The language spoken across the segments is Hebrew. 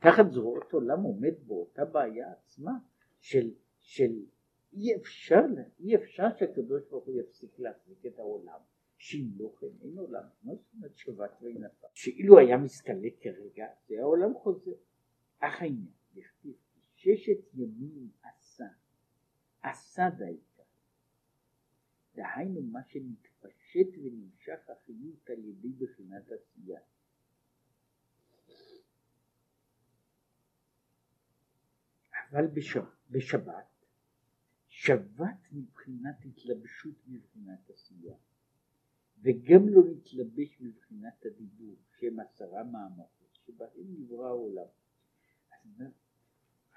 תחת זרועות עולם עומד באותה בעיה עצמה של, של אי אפשר, אי אפשר שהקדוש ברוך הוא יפסיק להחזיק את העולם, שאם לא כן אין עולם, מה זאת אומרת שבת ואינתה, שאילו היה מסתלק כרגע, זה העולם חוזר. אך העניין, לכתיב ששת ימים עשה, עשה דייקה, דהיינו מה שמתפשט ונמשך החיות על ידי בחינת עשייה. אבל בשבת שבת מבחינת התלבשות מבחינת עשייה וגם לא להתלבש מבחינת הדיבור שהם עשרה מאמרות שבהם נברא העולם.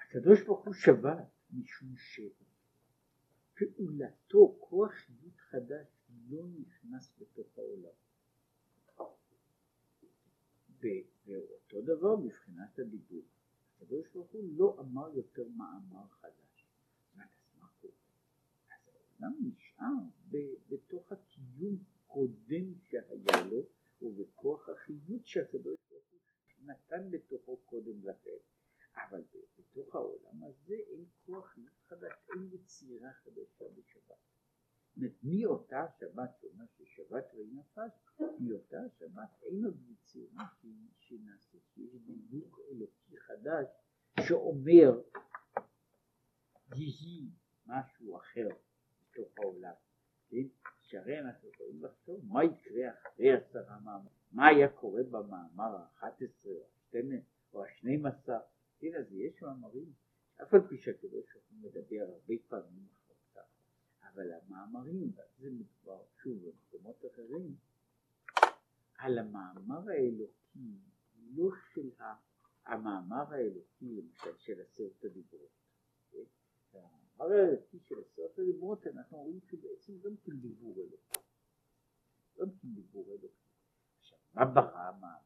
הקדוש ברוך הוא שבת משום שפעולתו, כוח חיות חדש לא נכנס בתוך העולם. ואותו דבר מבחינת הדיבור. הקדוש ברוך הוא לא אמר יותר מאמר חדש. מה קורה? אז העולם נשאר בתוך הקיום קודם שהיה לו ובכוח החיות שהקדוש ברוך הוא נתן בתוכו קודם לכן. אבל בתוך העולם הזה אין כוח חדש, אין יצירה חדשה בשבת. מאותה שבת שאומר ששבת ראי נפש, מאותה שבת אין עוד יצירה שנעשית, שיש דיוק אלוקי חדש שאומר יהי משהו אחר בתוך העולם, כן? שהרי אנחנו יכולים לחשוב מה יקרה אחרי עשרה מאמר, מה היה קורה במאמר ה-11 או ה-12, כן, אז יש מאמרים, אף על פי שהקדוש ברוך הוא מדבר הרבה פעמים אבל המאמרים, וזה מדובר שוב במקומות אחרים, על המאמר האלוקי, לא של המאמר האלוקי, למשל של עשרת הדיברות. כן? המאמר האלוקי של עשרת הדיברות, אנחנו רואים שבעצם גם כן דיבור אלוקי. גם כן דיבור אלוקי. עכשיו, מה ברא המאמר?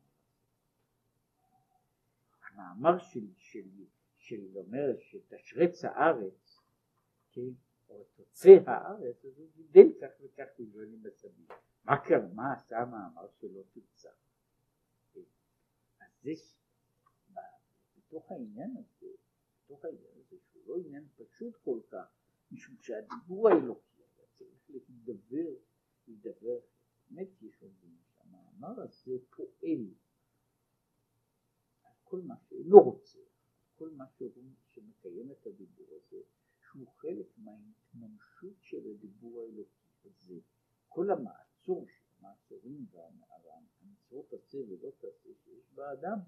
המאמר של, של, של אומר שתשרץ הארץ, כן, או תוצא הארץ, אז הוא גידל כך וכך מיליונים בסביב. מה קרה, מה עשה המאמר שלא תמצא? אז זה בתוך העניין הזה, בתוך העניין הזה, שהוא לא עניין פשוט כל כך, משום שהדיבור האלוקי היה צריך להידבר, להידבר, באמת יש אומרים שהמאמר הזה פועל על כל מה שאינו רוצה, כל מה שמקיים את הדיבור הזה, שהוא חלק מההתממשות של הדיבור האלוקי הזה, כל המעצור, המעצורים והמצוות עשה ולא תעשה שיש באדם,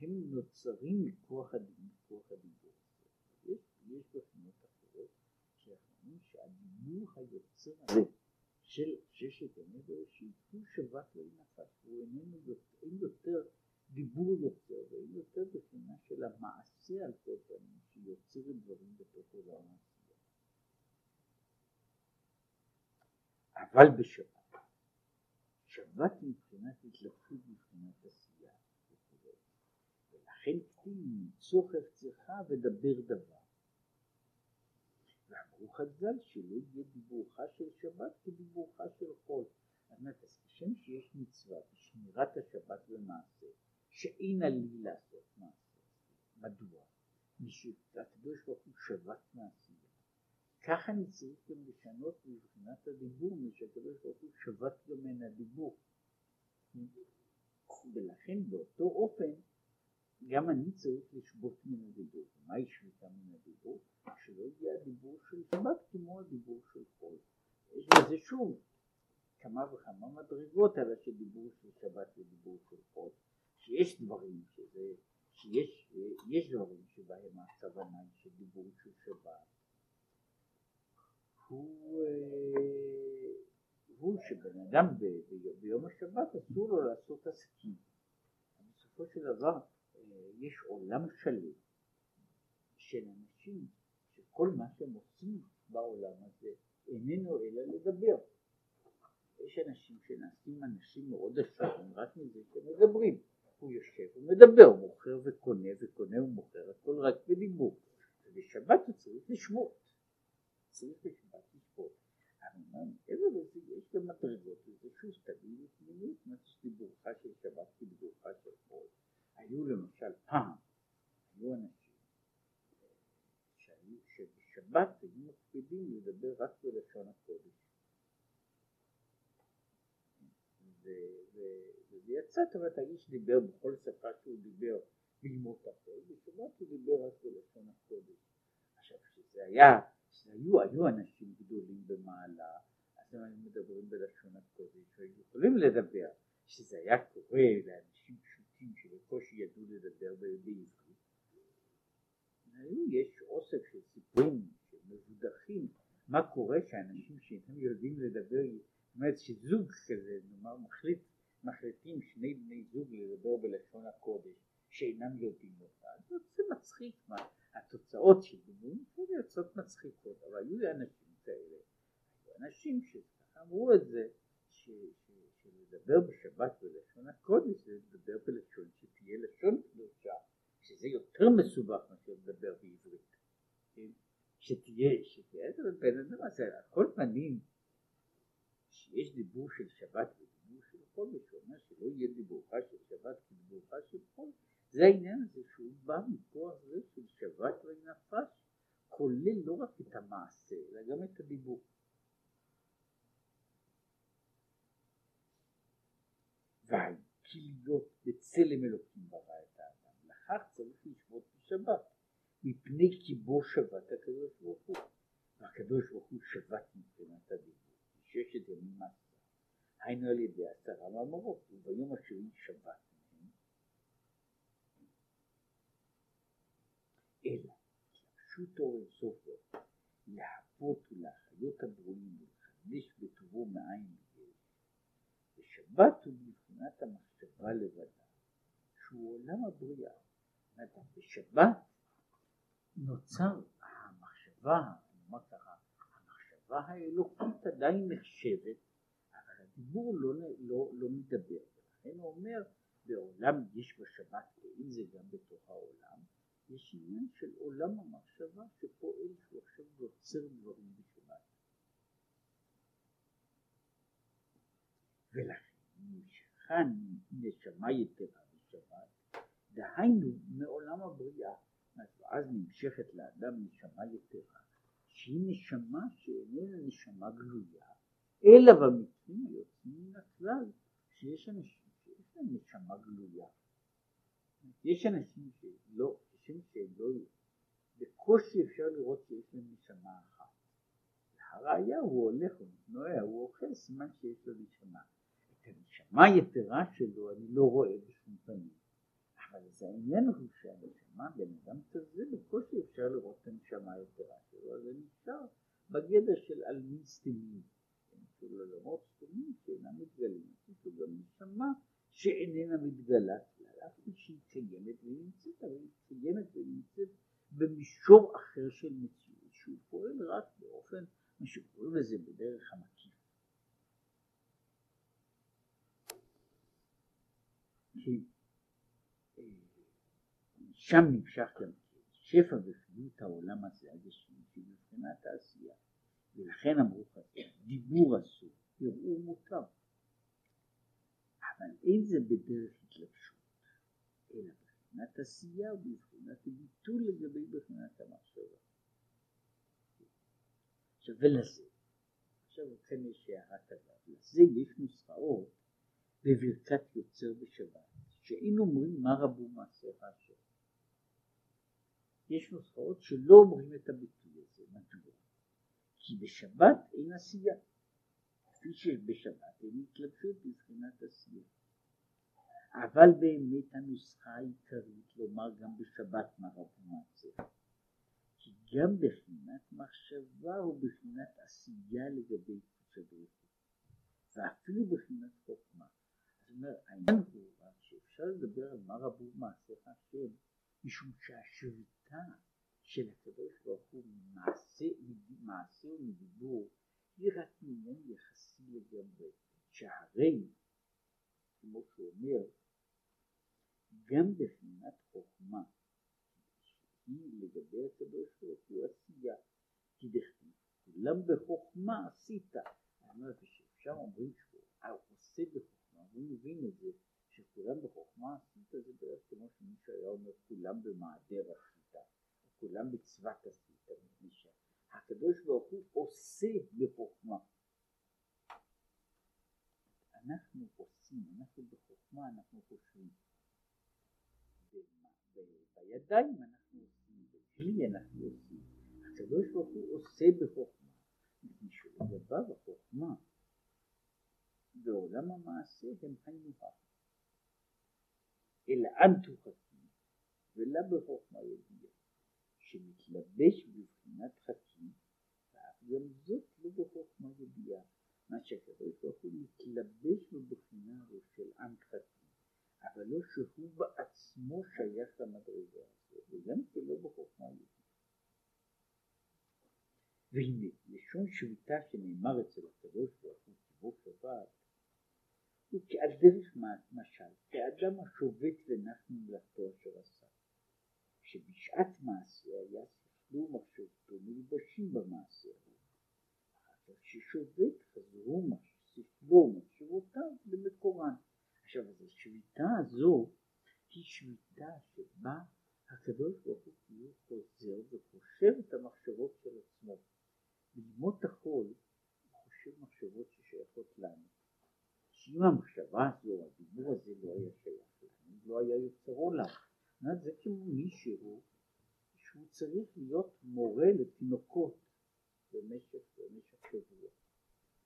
הם נוצרים מכוח הדיבור. יש, יש בחינות אחרות שאנחנו שהדיבור היוצר הזה של ששת ימי בראשית הוא שבת לא נפש, הוא איננו, יותר דיבור יוצר ואין יותר בחינה של המעשה על כל פנים שיוצר דברים בתוך עולם העשייה. אבל בשבת, שבת מבחינת התלבשות מבחינת עשייה לכן כתיב צור חפצך ודבר דבר. ואמרו חז"ל שלא יהיה דיבורך של שבת כדיבורך של חול. זאת אומרת, כשם שיש מצווה בשמירת השבת במעשה, שאין לי לעשות מעשה. מדוע? משום שהקדוש ברוך הוא שבת מעשייה. כך אני צריך גם לשנות מבחינת הדיבור, משהקדוש ברוך הוא שבת גם מן הדיבור. ולכן באותו אופן גם אני צריך לשבות מן הדיבור. מהי שביתה מן הדיבור? שלא יהיה הדיבור של שבת כמו הדיבור של חול. יש בזה שוב כמה וכמה מדרגות על השדיבור של שבת ודיבור של חול. שיש דברים שזה, שיש יש דברים שבהם הכוונה היא שדיבור של שבת הוא, אה, הוא שבן אדם ביום השבת אסור לו לעשות עסקים. בסופו של דבר יש עולם שלם של אנשים שכל מה שהם עושים בעולם הזה איננו אלא לדבר. יש אנשים שנעשים אנשים מאוד עשירים רק מזה שמדברים. הוא יושב ומדבר, מוכר וקונה וקונה ומוכר, הכל רק בדיבור. ובשבת הוא צריך לשבות. צריך בשבת לשבות. אבל מעבר לזה יש גם מדרגות, תגיד לי פנימית, מה שדיבורך של שבת כדיבורך של חול. היו למשל פעם, היו אנשים שהיו, שבשבת היו מקפידים לדבר רק בלשון הקודש. וזה יצא, זאת אומרת, האיש דיבר בכל שפה שהוא דיבר בימות החול, בשבת הוא דיבר רק בלשון הקודש. עכשיו, כשזה היה, כשהיו היו אנשים גדולים במעלה, אז הם היו מדברים בלשון הקודש, והיו יכולים לדבר. כשזה היה קורה לאנשים פשוטים שבקושי ידעו לדבר בעברית, יש אוסף של סיפורים מבודחים, מה קורה שאנשים שאינם יודעים לדבר, זאת אומרת שזוג כזה, נאמר מחליט, מחליטים שני בני זוג לדבר בלשון הקודש שאינם יודעים אותה, זה מצחיק, מה, התוצאות של דיבורים כאלה יוצאות מצחיקות, אבל היו אנשים כאלה, אנשים שאמרו את זה, שלדבר בשבת בלשון הקודש זה לדבר בלשון שתהיה לשון קדושה, שזה יותר מסובך מאשר לדבר בעברית, כן? שתהיה, שתהיה, בן אדם הזה, על כל פנים, שיש דיבור של שבת חול, שאומר שלא יהיה דיבורך של שבת כדיבורך של חול, זה העניין הזה שהוא בא מכוח זה של שבת ונפש, כולל לא רק את המעשה, אלא גם את הדיבור. כי להיות בצלם אלוקים ברא את האדם, לכך צריך לשבות בשבת, מפני כי בו שבת הקדוש ברוך הוא, והקדוש ברוך הוא שבת מבחינת הדיבור, ששת ימים מעשה, היינו על ידי עשרה מאמרות, וביום השביעי שבת מהם, אלא פשוטו אינסופו להפות ולהחיות הברואים ולחדש בטובו מאין ושבת הוא מבחינת המחשבה לבדה, שהוא עולם הבריאה. בשבת נוצר המחשבה, המחשבה האלוקית עדיין נחשבת, אבל הדיבור לא, לא, לא מדבר. ולכן הוא אומר, בעולם יש בשבת, ואם זה גם בתוך העולם, יש עניין של עולם המחשבה שפועל שהוא עכשיו יוצר דברים בשבת. ולכן נמשכה נשמה יתרה בשבת, דהיינו מעולם הבריאה, אז נמשכת לאדם נשמה יתרה, שהיא נשמה שאיננה נשמה גלויה, אלא במקרים היוצאים מן הכלל, שיש אנשים שיש להם נשמה גלויה. יש אנשים שלא, כשם שהם לא, בקושי אפשר לראות שיש להם נשמה אחת. הראיה הוא הולך, הוא מתנועה, הוא אוכל, סימן שיש לו נשמה. את הנשמה היתרה שלו אני לא רואה בשום פנים. אבל זה העניין הוא שהנשמה, בן אדם כזה, בקושי אפשר לראות את הנשמה היתרה שלו, אז זה נשאר בגדר של עלמין סתימים, של עולמות סתימים שאינם מתגלים, לו גם נשמה שאיננה מתגלה כלל, אף שהיא קיימת ונמצאת, אבל היא קיימת ונמצאת במישור אחר של מציאות, שהוא פועל רק באופן, מה שקוראים לזה בדרך המקיף. כי אה, שם נמשך גם שפע וחיות העולם הזה הגשמי מבחינת העשייה ולכן אמרו חז"ל דיבור אסור, ערעור מותר אבל אין זה בדרך התלבשות אלא בבחינת עשייה ובבחינת ביטול לגבי בחינת המחשבה עכשיו ולזה עכשיו כאן יש הערת אגב לזה יש נוסחאות בברכת יוצר בשבת, שאין אומרים מה רבו מעשיך השם. יש נוסחאות שלא אומרים את הביטוי הזה, מדוע? כי בשבת אין עשייה, כפי שבשבת אין התלבשות בבחינת עשייה. אבל באמת הנוסחה העיקרית לומר גם בשבת מה רבו מעשיך. כי גם בחינת מחשבה ובחינת עשייה לגבי קודש הבריאות, ואפילו בחינת חוכמה. אומר, העניין הוא רק שאפשר לדבר על מה רבו מעשיך השם, משום שהשביתה של הקדוש ברוך הוא מעשה, מעשה ומדיבור היא רק עניין יחסי לגמרי, שהרי, כמו שהוא אומר, גם בחינת חוכמה היא לגבי הקדוש ברוך הוא עשייה, כי דכתיב, כולם בחוכמה עשית. אני אומר, כשאפשר אומרים שהוא עושה בחוכמה הוא מבין את זה שכולם בחוכמה עשית זה בערך כמו וכולם במעדר השליטה, כולם בצוות השליטה, הקדוש ברוך הוא עושה בחוכמה. אנחנו עושים, אנחנו בחוכמה, אנחנו חושבים. בידיים אנחנו עושים, בכלי אנחנו עושים. הקדוש ברוך הוא עושה בחוכמה. מפני שלגביו החוכמה בעולם המעשה הם היינו הך. אלא אנטו חכים, ולא בחוכמה ידיעה, שמתלבש בבחינת חכים, ואף גם זאת לא בחוכמה ידיעה. מה שהקדוש ברוך הוא מתלבש בבחינה של עם חכים, אבל לא שהוא בעצמו שייך למדרגה הזאת, וגם כלא בחוכמה ידיעה. והנה, לשון שביתה שנאמר אצל הקדוש ברוך הוא כבוא שבת, הוא כעל דרך משל, כאדם השובת ונח ממלאכתו אשר עשה, שבשעת מעשה היה שכלו מחשבתו מלבשים במעשה אחר כך ששובת חזרו שכלו מחשבותיו למקורן. עכשיו, אז השביתה הזו היא שביתה שבה הקדוש ברוך הוא כאילו חוזר וחושב את המחשבות של עצמו. בימות החול הוא חושב מחשבות ששייכות לנו. שאם המחשבה הזו, הדיבור הזה לא היה שייך לנו, לא היה יוצר עולם. זה כמו מישהו שהוא צריך להיות מורה לתינוקות במשך, במשך שבוע.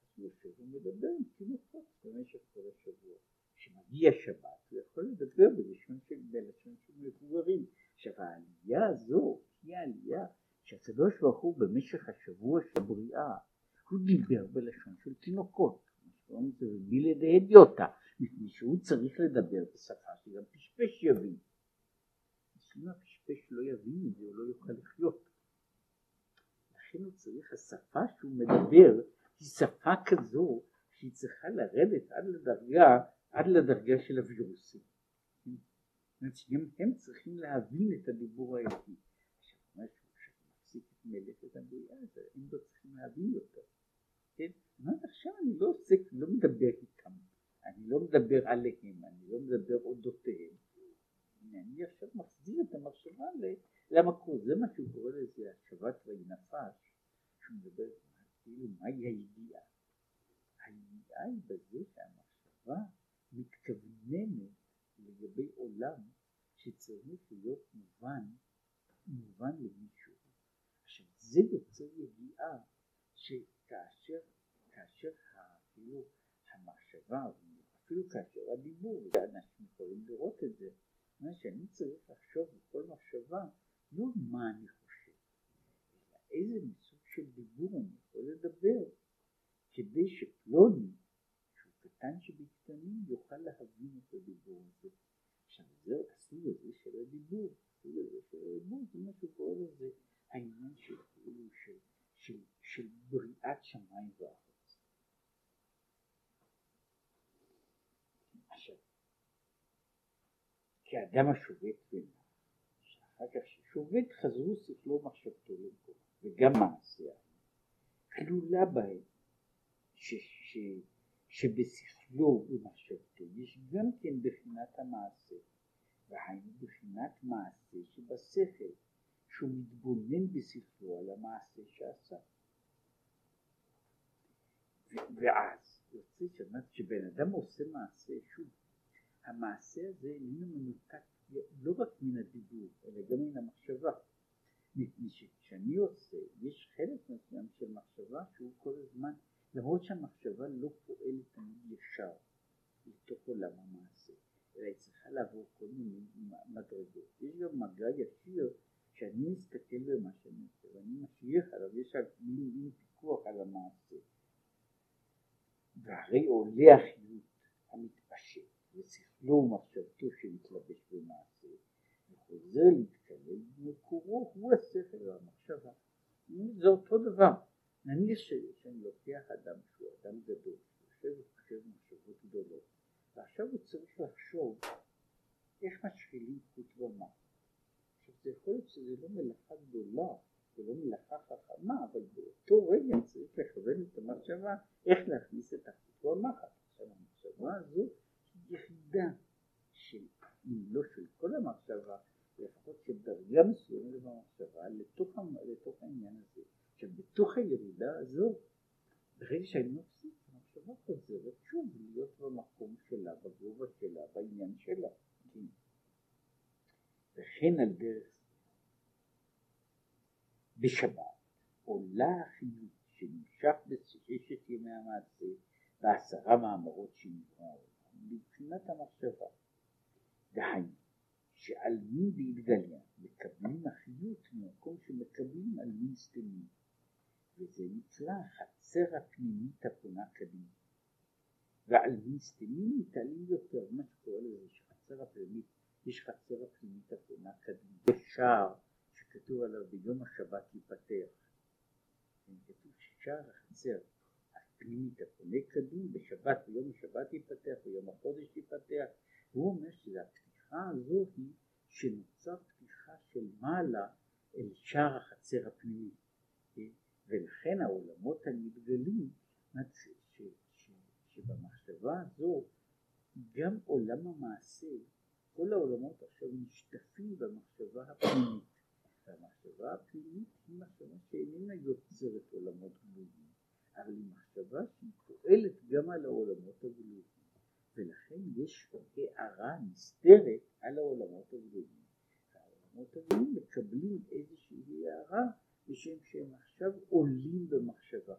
אז הוא יושב ומדבר עם תינוקות במשך כל השבוע. כשמגיע שבת הוא יכול לדבר בלשון של, בלשון של מבוגרים. עכשיו העלייה הזו היא העלייה שהקדוש ברוך הוא במשך השבוע של הבריאה הוא דיבר בלשון של תינוקות, זה בלי לדהדיוטה, מפני שהוא צריך לדבר בשפה שגם פשפש יבין. אם הפשפש לא יבין את זה הוא לא יוכל לחיות. לכן הוא צריך, השפה שהוא מדבר היא שפה כזו שהיא צריכה לרדת עד לדרגה, עד לדרגה של הווירוסים. גם הם צריכים להבין את הדיבור האלוקי. מלאכת הבריאה, הם לא צריכים להבין יותר. כן? אומרת עכשיו אני לא עוסק, לא מדבר איתם, אני לא מדבר עליהם, אני לא מדבר אודותיהם. אני עכשיו מחזיר את המחשבה למקור, זה מה שהוא קורא לזה השבת ויהי נפש, שהוא מדבר כאילו מהי הידיעה. הידיעה היא בזה שהמחשבה מתכווננת לגבי עולם שצריך להיות מובן, מובן למישהו. זה יוצר ידיעה שכאשר כאשר אפילו המחשבה, אפילו כאשר הדיבור, ואנשים יכולים לראות את זה, מה שאני צריך לחשוב בכל מחשבה, לא מה אני חושב, אלא איזה מסוג של דיבור אני יכול לדבר, כדי שפלוני, שהוא קטן שבקטנים, יוכל להבין את הדיבור הזה. עכשיו זה הסוג הזה של הדיבור, הסוג הזה של הדיבור, זה מה שהוא קורא לזה העניין של כאילו של, של, של בריאת שמיים וארץ. עכשיו, כאדם השובת בנה, שאחר כך ששובת חזרו שכלו מחשבתו למקום, וגם מעשיה, כלולה בהם ש, ש, שבשכלו ומחשבתו יש גם כן בחינת המעשה, והיינו בחינת מעשה שבשכל. שהוא מתבונן בשכלו על המעשה שעשה. ואז יוצא שאומרת שבן אדם עושה מעשה, שוב, המעשה הזה איננו מנותק לא רק מן הדיבור, אלא גם מן המחשבה. מפני שכשאני עושה, יש חלק מסוים של מחשבה שהוא כל הזמן, למרות שהמחשבה לא פועלת תמיד ישר לתוך עולם המעשה, אלא היא צריכה לעבור כל מיני מדרגות. יש גם מגע ישיר כשאני מסתכל במה שאני עושה ואני משליך עליו, יש מין, מין פיקוח על המעשה. והרי עולה החיות המתפשט ושכלו ומחשבתו שמתלבש במעשה וחוזר להתקלל במקורו הוא השכל והמחשבה. זה אותו דבר. נניח שאני לוקח אדם שהוא אדם גדול, יושב וחושב מחשבות גדולות, ועכשיו הוא צריך לחשוב איך משחילים חוט במה. זה יכול להיות שזה לא מלאכה גדולה, זה לא מלאכה חכמה, אבל באותו רגע צריך לכוון את המחשבה איך להכניס את החוט במחט. עכשיו המחשבה הזו היא יחידה של, אם לא של כל המחשבה, אלא ירידה מסוימת במחשבה לתוך, לתוך העניין הזה. עכשיו בתוך הירידה הזו, ברגע שאני מפסיק, המחשבה חוזרת שוב להיות במקום שלה, בגובה שלה, בעניין שלה. כן. וכן על דרך בשבת עולה החיות שנמשך בששת ימי המעשה בעשרה מאמרות שנברא העולם מבחינת המחשבה. דהיינו שעל מין בהתגליה מקבלים החיות ממקום שמקבלים על מין סתמי וזה נקרא חצר הפנימית הפונה קדימה. ועל מין סתמי מתעלים יותר מה שקורה לזה שחצר הפנימית יש חצר הפנימית הפונה קדימה יש שער שכתוב עליו ביום השבת ייפתח כתוב ששער החצר הפנימית הפונה קדים בשבת ביום השבת ייפתח ביום החודש ייפתח. הוא אומר שזה הפתיחה הזו היא שנוצר פתיחה של מעלה אל שער החצר הפנימי. כן? ולכן העולמות הנתגלים שבמחשבה הזו גם עולם המעשה כל העולמות עכשיו משתפים במחשבה הפנימית והמחשבה הפנימית היא מחשבה שאיננה יוצרת עולמות גלויים אבל היא מחשבה שהיא פועלת גם על העולמות הגלויים ולכן יש הערה נסתרת על העולמות הגדולים. העולמות הגדולים מקבלים איזושהי הערה בשם שהם עכשיו עולים במחשבה.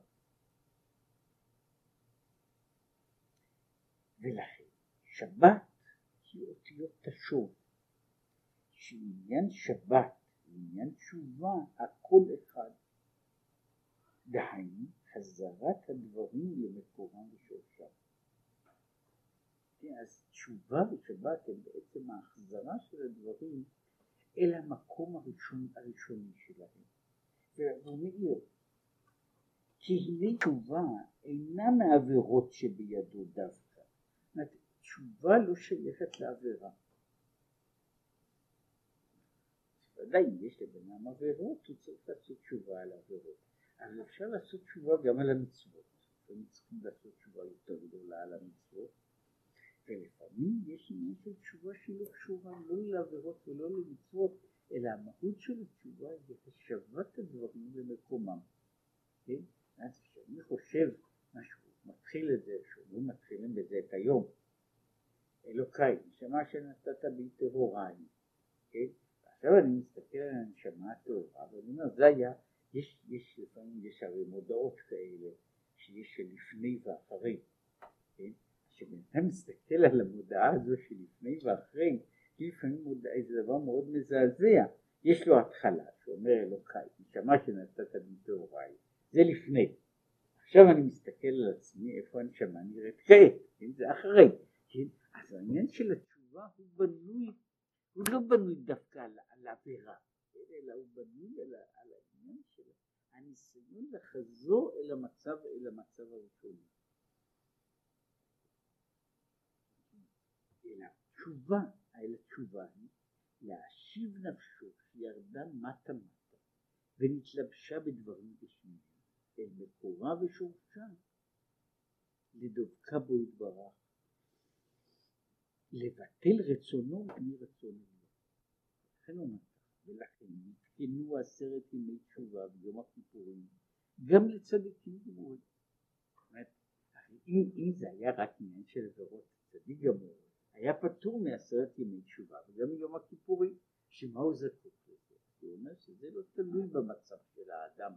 ולכן שבת אותיות תשוב, שעניין שבת ועניין תשובה הכל אחד. דהיינו חזרת הדברים למקורם ושורשם. אז תשובה ושבת הם בעצם ההחזרה של הדברים אל המקום הראשון, הראשוני שלהם. והוא מעיר, כי הנה תשובה אינה מעבירות שבידו דווקא. זאת תשובה לא שייכת לעבירה. ודאי יש לבן אדם עבירות, הוא צריך לעשות תשובה על עבירות. אבל אפשר לעשות תשובה גם על המצוות. הם צריכים לעשות תשובה יותר גדולה על המצוות. ולפעמים יש עניין של תשובה שהיא לא קשורה לא לעבירות ולא למצוות, אלא המהות של התשובה היא השבת הדברים למקומם. כן? אז כשאני חושב משהו, מתחיל את זה, שאומרים מתחילים בזה את היום, אלוקיי, נשמה שנתת בי טהוריי, כן? ועכשיו אני מסתכל על הנשמה הטהורה, ואני אומר, זה היה, יש, יש לפעמים, יש הרי מודעות כאלה, שיש של לפני ואחרי, כן? כשבן אדם מסתכל על המודעה הזו שלפני ואחרי, היא לפעמים מודעה, זה דבר מאוד מזעזע. יש לו התחלה, שאומר אלוקיי, נשמה שנתת לי טהוריי, זה לפני. עכשיו אני מסתכל על עצמי, איפה הנשמה נראית כעת, כן, זה אחרי. כן? אז העניין של התשובה הוא בנוי, הוא לא בנוי דווקא על, על עבירה? אלא הוא בנוי על, על העניין של הניסיון לחזור אל המצב, אל המצב הראשוני. אלא תשובה, אלא תשובה היא להשיב נפשו שירדה מטה מטה ונתלבשה בדברים גשמיים אל מקורה ושורשה לדבקה בו יתברך לבטל רצונו מפני רצון אלוהים. לכן הוא מצא ולכן נתקנו עשרת ימי תשובה ביום הכיפורים גם לצדיקים גמורים. אם, אם זה היה רק עניין של עבירות צדיק גמור היה פטור מעשרת ימי תשובה וגם מיום הכיפורים, שמה הוא זקוק לזה? הוא אומר שזה לא תלוי במצב של האדם,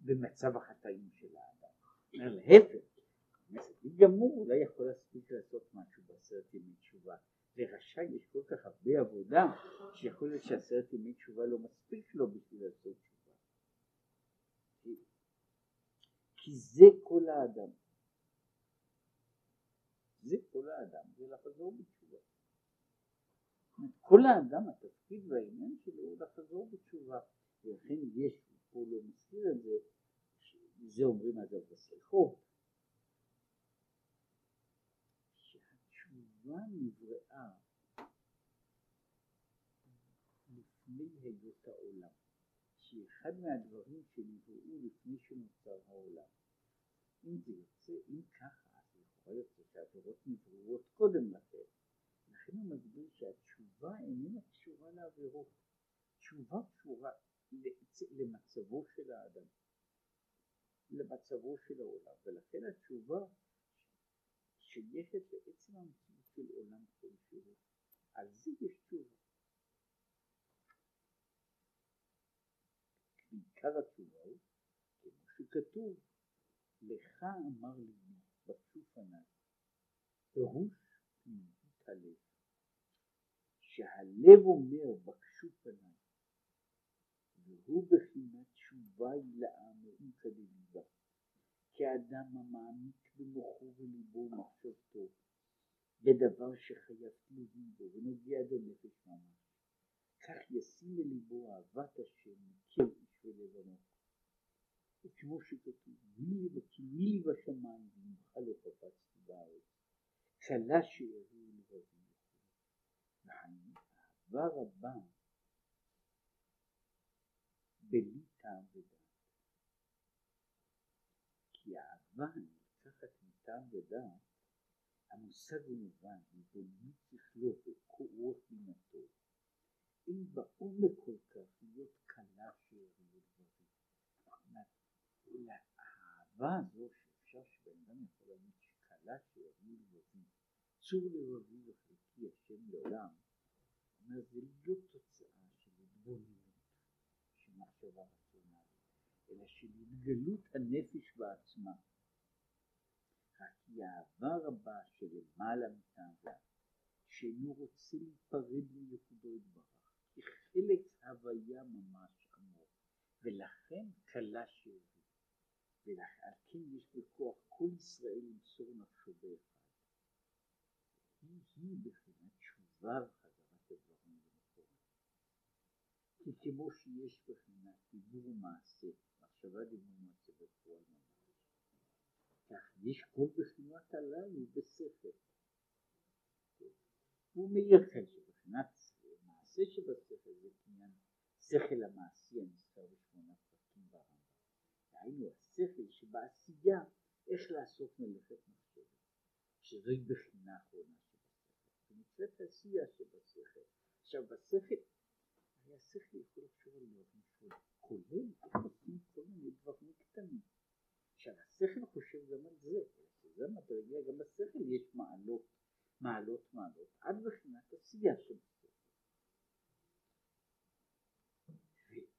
במצב החטאים של האדם. להפך, צדיק גמור אולי יכול להספיק לעשות משהו בעשרת ימי תשובה. לרשע יש כל כך הרבה עבודה שיכול להיות שעשרת ימי תשובה לא מספיק לו בשביל לעשות תשובה. כי זה כל האדם. זה כל האדם, זה לחזור בתשובה. כל האדם, התפקיד והעניין שלו הוא לחזור בתשובה. ולכן יש, הוא לא מזכיר את זה, זה אומרים אגב בסליחות, שהתשובה נבראה לפני היות העולם, שאחד מהדברים שנבראו לפני שנוצר העולם. אם זה יוצא, אם ככה יכול להיות שהעבירות נברואות קודם לכן. לכן הוא מסביר שהתשובה איננה קשורה לעבירות. התשובה קשורה למצבו של האדם, למצבו של העולם, ולכן התשובה שייכת לעצם המציאות של עולם כלשהו, על זה יש תשובה. בעיקר התשובה הוא, כמו שכתוב, לך אמר ליבי, בקשו פניי, פירוש פנימיות הלב. שהלב אומר בקשו פניי, והוא בחינת תשובה הילאה מעומקא דליבה, כאדם המעמיק במוחו וליבו ומחשבתו, בדבר שחייב תלויים בו ונוגע בנפש ממש. כך ישים לליבו אהבת השם מקל איש ולבנו. וכמו שכתוב, מי לי בשמיים וממך לא קפצתי בארץ, כלה שארי לבבי והאהבה רבה בלי טעם ודעת. כי האהבה נלקחת מטעם ודעת, המושג הוא מובן, מבונות שכלו ורוח בינתו. אין בעומק כל כך להיות קלה דברים. האהבה הזו שאפשר שבן אדם יכול להגיד שקלה שירימו דברים, צור לבבי וחלקי השם לעולם, אומר זה לא תוצאה של התבוננות, של מחשבה רציונלית, אלא של התגלות הנפש בעצמה. רק היא אהבה רבה שלמעלה מטעם שאינו רוצה להיפרד מייחודו יתברך, כחלק הוויה ממש עמוק, ולכן קלה שארית. ועל כן יש בכוח כל ישראל למסור נפשו באחד. היא היא בחינת תשובה וחזרת הדברים למקורם. כי כמו שיש בחינת דיבור ומעשה, מחשבה דיבור ומעשה בפועל ממש, כך יש כל בחינות הללו בשכל. הוא כאן שבחינת מעשה שבשכל זה קניין שכל המעשי ברמב"ם. דהיינו השכל שבעשייה איך לעשות מלאכת מחשבת, שזוהי בחינה אחרונה שבשכל. ונקראת עשייה שבשכל. עכשיו בשכל, הרי השכל יכול לחשוב על דברים שהוא כולל, עושים כל מיני דברים קטנים. עכשיו השכל חושב גם על זה, שזה מדרגה, גם בשכל יש מעלות, מעלות מעלות, עד בחינת עשייה שבשכל.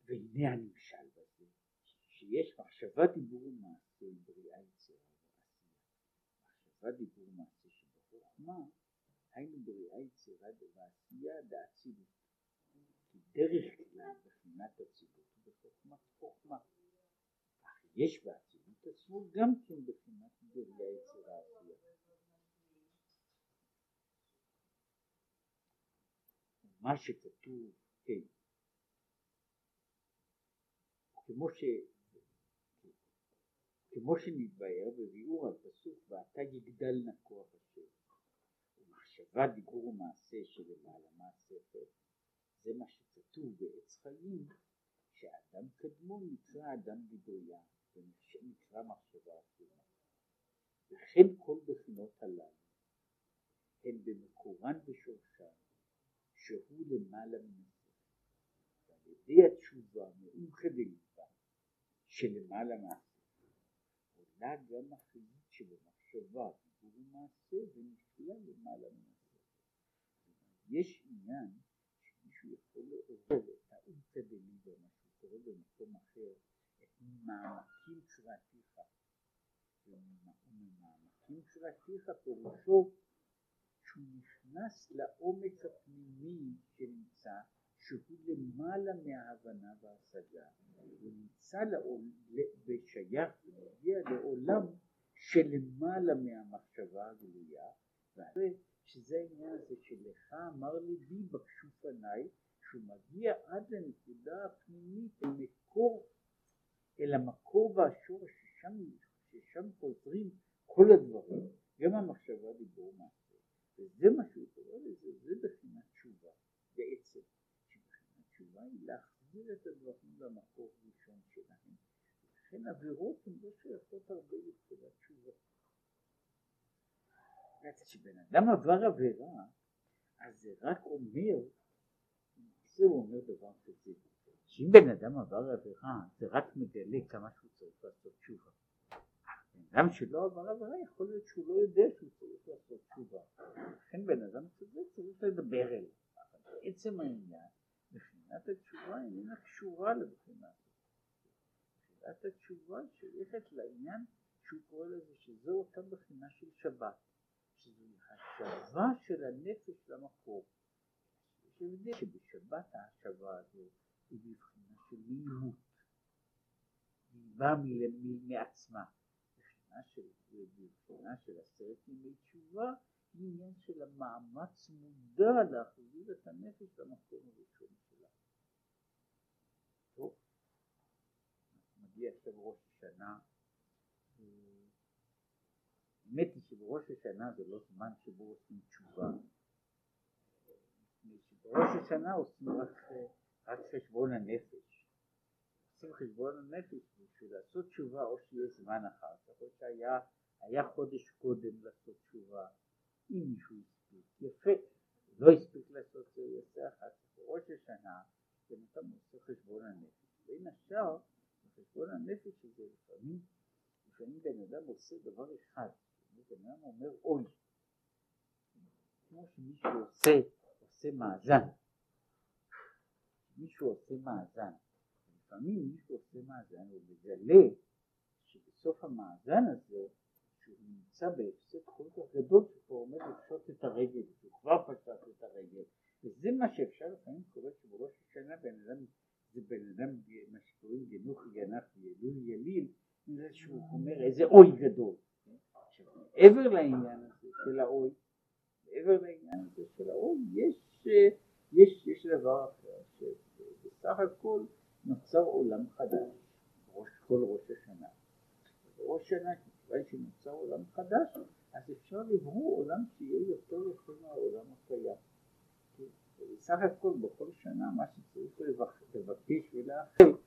והנה הנמשל שיש מחשבה דיבור ומעשה בריאה יצירה ועשייה. מחשבה דיבור ומעשה שבחוכמה, היינו בריאה יצירה ועשייה דאצילות. כי דרך כלל בחינת אצילות בחוכמת חוכמה. אך יש באצילות עצמו גם כן בחינת בריאה יצירה עשייה. מה שכתוב, כן, כמו ש... כמו שנתבהר בביאור הפסוק ואתה יגדל כוח השם ומחשבה דיבור ומעשה שלמעלה מהשכל זה מה שכתוב בעץ חיים שאדם קדמון נקרא אדם דיבוריה ונקרא מחשבה עצומה. וכן כל בחינות הללו הן במקורן ושורשן שהוא למעלה השכל ועל ידי התשובה מאוחד לליבה שלמעלה מהשכל עולה גם החיות שבמחשבה, דיבור ומעשה ונפלא למעלה מן השכל. יש עניין שמישהו יכול לעורר את האומתא דליבה, מה שהוא קורא במקום אחר, את ממעמקים קראתיך. וממעמקים קראתיך פירושו שהוא נכנס לעומק הפנימי שנמצא שהוא למעלה מההבנה וההשגה, הוא נמצא ושייך ומגיע לעולם שלמעלה מהמחשבה הגלויה, שזה העניין הזה שלך אמר ליבי בקשו פניי, שהוא מגיע עד לנקודה הפנימית, אל מקור, אל המקור והשורש ששם, ששם חוזרים כל הדברים, גם המחשבה דיבור מעשה, וזה מה שהוא קורא לזה, זה בחינת תשובה בעצם. להחזיר את הדברים למקור ראשון שלהם. לכן עבירות הן לא שייכות הרבה לתחילת תשובה. כשבן אדם עבר עבירה, אז זה רק אומר למעשה הוא אומר דבר כזה, שאם בן אדם עבר עבירה זה רק מגלה כמה שהוא צריך לעשות תשובה. אדם שלא עבר עבירה יכול להיות שהוא לא יודע שהוא צריך לעשות תשובה. לכן בן אדם כזה צריך לדבר אליו. אבל בעצם העניין, מבחינת התשובה איננה קשורה לבחינת מבחינת התשובה שייכת לעניין שהוא קורא לזה שזו אותה בחינה של שבת. שזו השבה של הנפש למקור. יש הבדל שבשבת ההשבה הזו היא בבחינה של מיעוט. היא באה מעצמה. בבחינה של, בבחינה של עשרת ימי תשובה היא עניין של המאמץ מודע להחזיר את הנפש למקום הראשון שלה. טוב, מגיע עכשיו ראש השנה האמת היא שבראש השנה זה לא זמן שבו עושים תשובה. בראש השנה עושים רק, רק חשבון הנפש. עושים חשבון הנפש בשביל לעשות תשובה או שיהיה זמן אחר כך או שהיה חודש קודם לעשות תשובה אם מישהו הספיק. יפה. לא הספיק לעשות זה, יעשה אחר כך. בראש השנה בן אדם עושה חשבון הנפש. בין השאר חשבון הנפש הזה לפעמים לפעמים בן אדם עושה דבר אחד בן אדם אומר אוי, כמו שמישהו עושה, עושה מאזן, מישהו עושה מאזן, לפעמים מישהו עושה מאזן ומגלה שבסוף המאזן הזה שהוא נמצא בהפסד כל כך גדול שהוא עומד לפשוט את הרגל, שהוא כבר פשט את הרגל וזה מה שאפשר לפעמים קורה שבראש השנה בן אדם זה בן אדם מה שקוראים גנוך גנח וילול יליל זה שהוא אומר איזה אוי גדול מעבר לעניין הזה של האוי, מעבר לעניין הזה של האוי, יש, יש, יש דבר אחר, שבסך הכל נוצר עולם חדש, ראש, כל ראש השנה. ראש השנה, כיוון שנוצר עולם חדש, אז אפשר לברוא עולם שיהיה יותר יפה מהעולם הקיים. בסך הכל בכל שנה מה שצריך לבקש ולאחל